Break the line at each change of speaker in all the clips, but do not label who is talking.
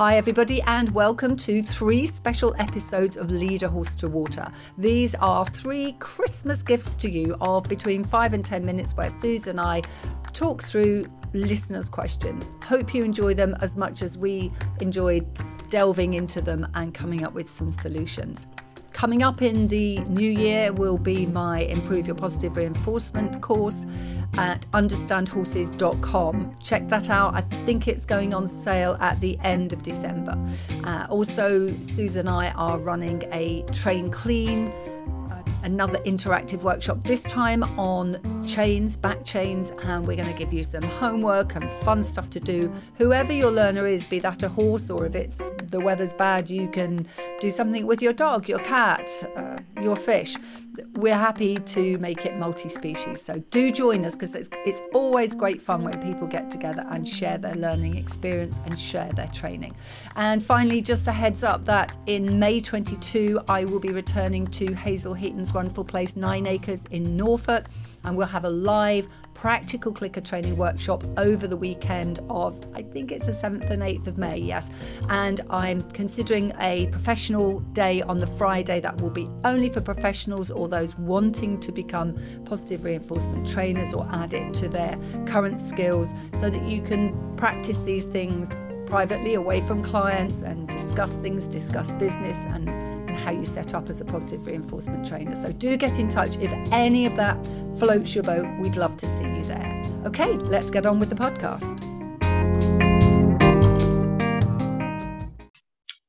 Hi, everybody, and welcome to three special episodes of Lead a Horse to Water. These are three Christmas gifts to you of between five and 10 minutes where Suze and I talk through listeners' questions. Hope you enjoy them as much as we enjoyed delving into them and coming up with some solutions. Coming up in the new year will be my Improve Your Positive Reinforcement course at understandhorses.com. Check that out. I think it's going on sale at the end of December. Uh, also, Susan and I are running a Train Clean another interactive workshop, this time on chains, back chains, and we're going to give you some homework and fun stuff to do. Whoever your learner is, be that a horse or if it's the weather's bad, you can do something with your dog, your cat, uh, your fish. We're happy to make it multi species. So do join us because it's, it's always great fun when people get together and share their learning experience and share their training. And finally, just a heads up that in May 22, I will be returning to Hazel Heaton's wonderful place, Nine Acres in Norfolk, and we'll have a live practical clicker training workshop over the weekend of, I think it's the 7th and 8th of May, yes. And I'm considering a professional day on the Friday that will be only for professionals or those wanting to become positive reinforcement trainers or add it to their current skills so that you can practice these things privately away from clients and discuss things, discuss business and how you set up as a positive reinforcement trainer. So do get in touch if any of that floats your boat. We'd love to see you there. Okay, let's get on with the podcast.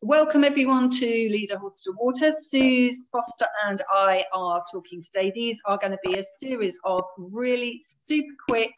Welcome everyone to Lead a Horse to Water. Suze Foster and I are talking today. These are going to be a series of really super quick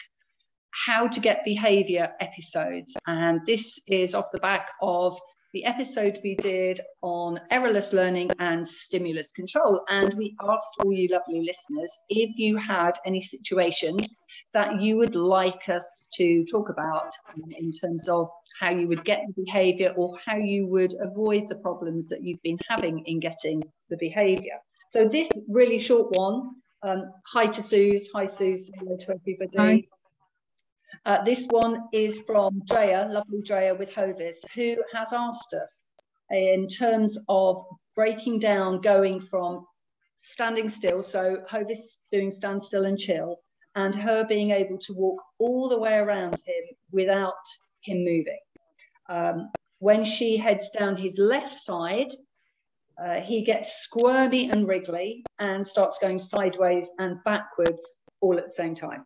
how to get behavior episodes. And this is off the back of the episode we did on errorless learning and stimulus control. And we asked all you lovely listeners if you had any situations that you would like us to talk about in terms of how you would get the behavior or how you would avoid the problems that you've been having in getting the behavior. So, this really short one. Um, hi to Suze. Hi, Suze. Hello to everybody. Hi. Uh, this one is from Drea, lovely Drea with Hovis, who has asked us in terms of breaking down, going from standing still, so Hovis doing stand still and chill, and her being able to walk all the way around him without him moving. Um, when she heads down his left side, uh, he gets squirmy and wriggly and starts going sideways and backwards all at the same time.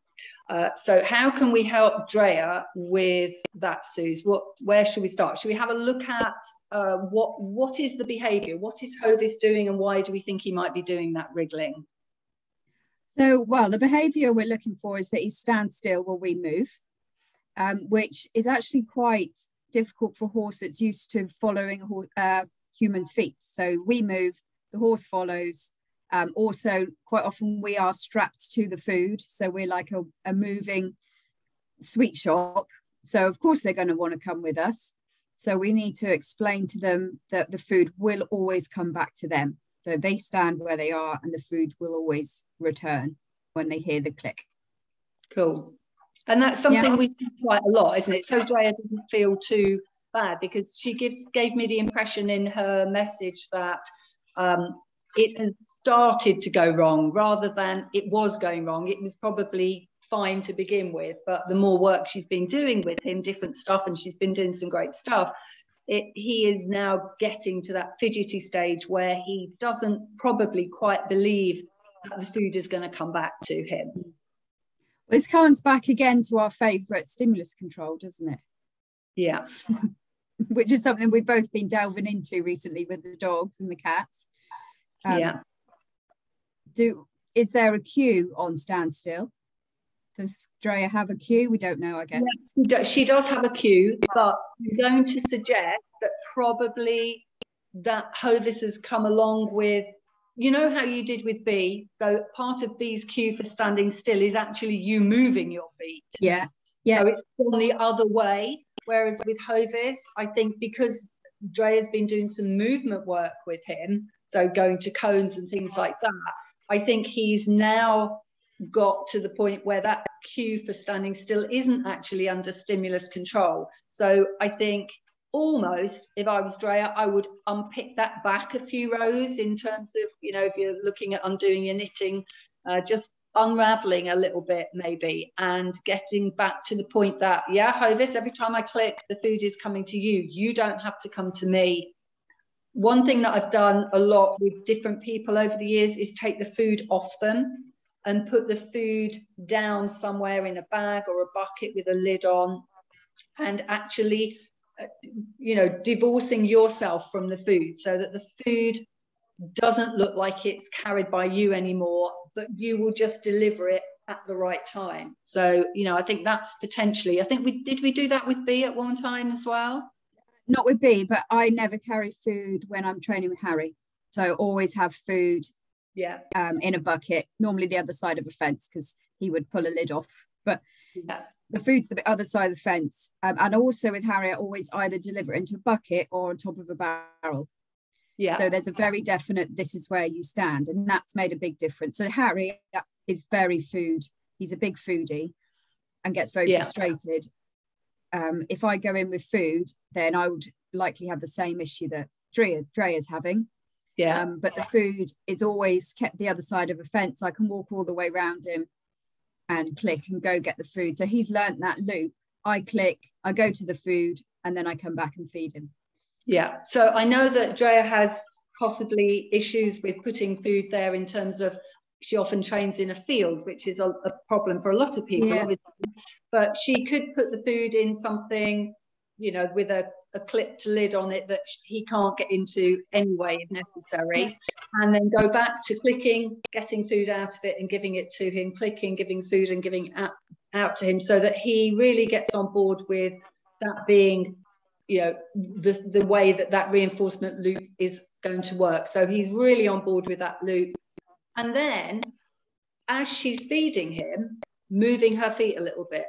Uh, so how can we help Drea with that, Suze? What, where should we start? Should we have a look at uh, what, what is the behaviour? What is Hovis doing and why do we think he might be doing that wriggling?
So, well, the behaviour we're looking for is that he stands still while we move, um, which is actually quite difficult for a horse that's used to following uh, humans' feet. So we move, the horse follows, um, also, quite often we are strapped to the food. So we're like a, a moving sweet shop. So, of course, they're going to want to come with us. So we need to explain to them that the food will always come back to them. So they stand where they are and the food will always return when they hear the click.
Cool. And that's something yeah. we see quite a lot, isn't it? So Drea didn't feel too bad because she gives gave me the impression in her message that um, it has started to go wrong rather than it was going wrong. It was probably fine to begin with, but the more work she's been doing with him, different stuff, and she's been doing some great stuff. It, he is now getting to that fidgety stage where he doesn't probably quite believe that the food is going to come back to him. Well,
this comes back again to our favourite stimulus control, doesn't it?
Yeah.
Which is something we've both been delving into recently with the dogs and the cats.
Um, yeah.
Do is there a cue on standstill? Does Drea have a cue? We don't know, I guess.
Yes, she, does, have a cue, but I'm going to suggest that probably that Hovis has come along with, you know how you did with B. So part of B's cue for standing still is actually you moving your feet.
Yeah. Yeah.
So it's gone the other way. Whereas with Hovis, I think because Drea's been doing some movement work with him, so going to cones and things like that. I think he's now got to the point where that cue for standing still isn't actually under stimulus control. So I think almost, if I was Drea, I would unpick that back a few rows in terms of, you know, if you're looking at undoing your knitting, uh, just unraveling a little bit maybe and getting back to the point that, yeah, Hovis, every time I click, the food is coming to you. You don't have to come to me. One thing that I've done a lot with different people over the years is take the food off them and put the food down somewhere in a bag or a bucket with a lid on and actually uh, you know divorcing yourself from the food so that the food doesn't look like it's carried by you anymore but you will just deliver it at the right time. So you know i think that's potentially i think we did we do that with b at one time as well
not with b but i never carry food when i'm training with harry so always have food
yeah
um, in a bucket normally the other side of a fence because he would pull a lid off but
yeah
the food's the other side of the fence. Um, and also with Harry, I always either deliver it into a bucket or on top of a barrel.
Yeah.
So there's a very definite this is where you stand. And that's made a big difference. So Harry is very food. He's a big foodie and gets very yeah. frustrated. Um, if I go in with food, then I would likely have the same issue that Drea, is having.
Yeah.
Um, but the food is always kept the other side of a fence. I can walk all the way around him and click and go get the food. So he's learnt that loop. I click, I go to the food, and then I come back and feed him.
Yeah. So I know that Drea has possibly issues with putting food there in terms of she often trains in a field, which is a, a problem for a lot of people. Yeah. But she could put the food in something, you know, with a a clipped lid on it that he can't get into anyway if necessary and then go back to clicking getting food out of it and giving it to him clicking giving food and giving out, out to him so that he really gets on board with that being you know the the way that that reinforcement loop is going to work so he's really on board with that loop and then as she's feeding him moving her feet a little bit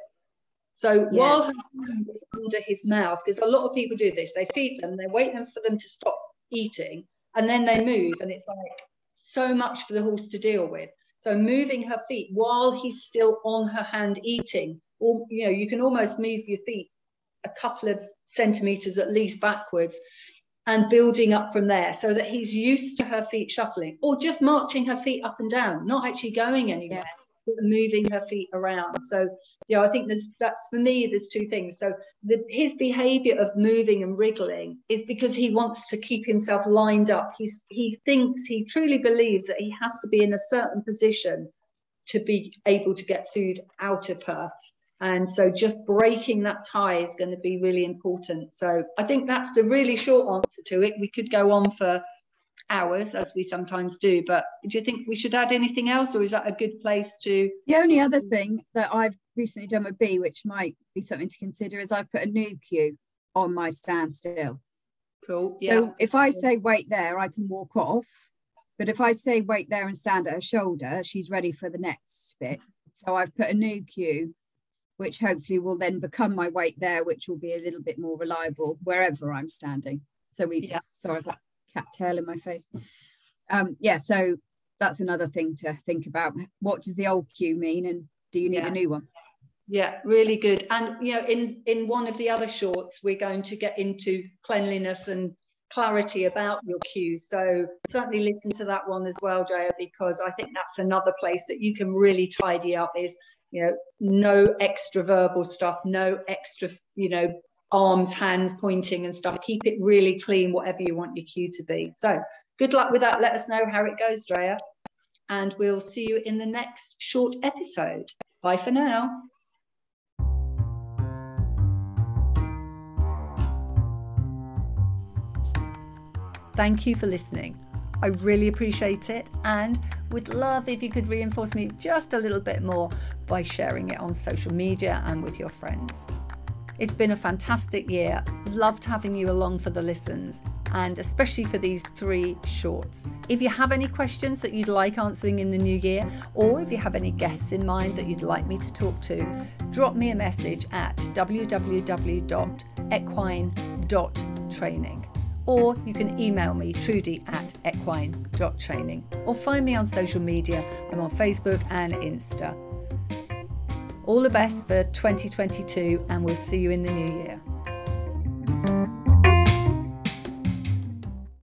so yeah. while her hand is under his mouth, because a lot of people do this, they feed them, they wait them for them to stop eating, and then they move, and it's like so much for the horse to deal with. So moving her feet while he's still on her hand eating, or you know, you can almost move your feet a couple of centimeters at least backwards and building up from there so that he's used to her feet shuffling or just marching her feet up and down, not actually going anywhere. Yeah moving her feet around. So, yeah, I think there's that's for me, there's two things. So, the, his behavior of moving and wriggling is because he wants to keep himself lined up. He's he thinks he truly believes that he has to be in a certain position to be able to get food out of her. And so just breaking that tie is going to be really important. So I think that's the really short answer to it. We could go on for hours as we sometimes do but do you think we should add anything else or is that a good place to
the only other thing that i've recently done with b which might be something to consider is i've put a new cue on my standstill
cool
so yeah. if i say wait there i can walk off but if i say wait there and stand at her shoulder she's ready for the next bit so i've put a new cue which hopefully will then become my wait there which will be a little bit more reliable wherever i'm standing so we yeah sorry cat tail in my face. Um, yeah, so that's another thing to think about. What does the old cue mean, and do you need yeah. a new one?
Yeah, really good. And you know, in in one of the other shorts, we're going to get into cleanliness and clarity about your cues. So certainly listen to that one as well, Drea, because I think that's another place that you can really tidy up. Is you know, no extra verbal stuff, no extra, you know, arms, hands pointing and stuff. Keep it really clean, whatever you want your cue to be. So good luck with that. Let us know how it goes, Drea. And we'll see you in the next short episode. Bye for now. Thank you for listening. I really appreciate it and would love if you could reinforce me just a little bit more by sharing it on social media and with your friends. It's been a fantastic year. Loved having you along for the listens and especially for these three shorts. If you have any questions that you'd like answering in the new year, or if you have any guests in mind that you'd like me to talk to, drop me a message at www.equine.training. Or you can email me, trudy at equine.training, or find me on social media. I'm on Facebook and Insta. All the best for 2022, and we'll see you in the new year.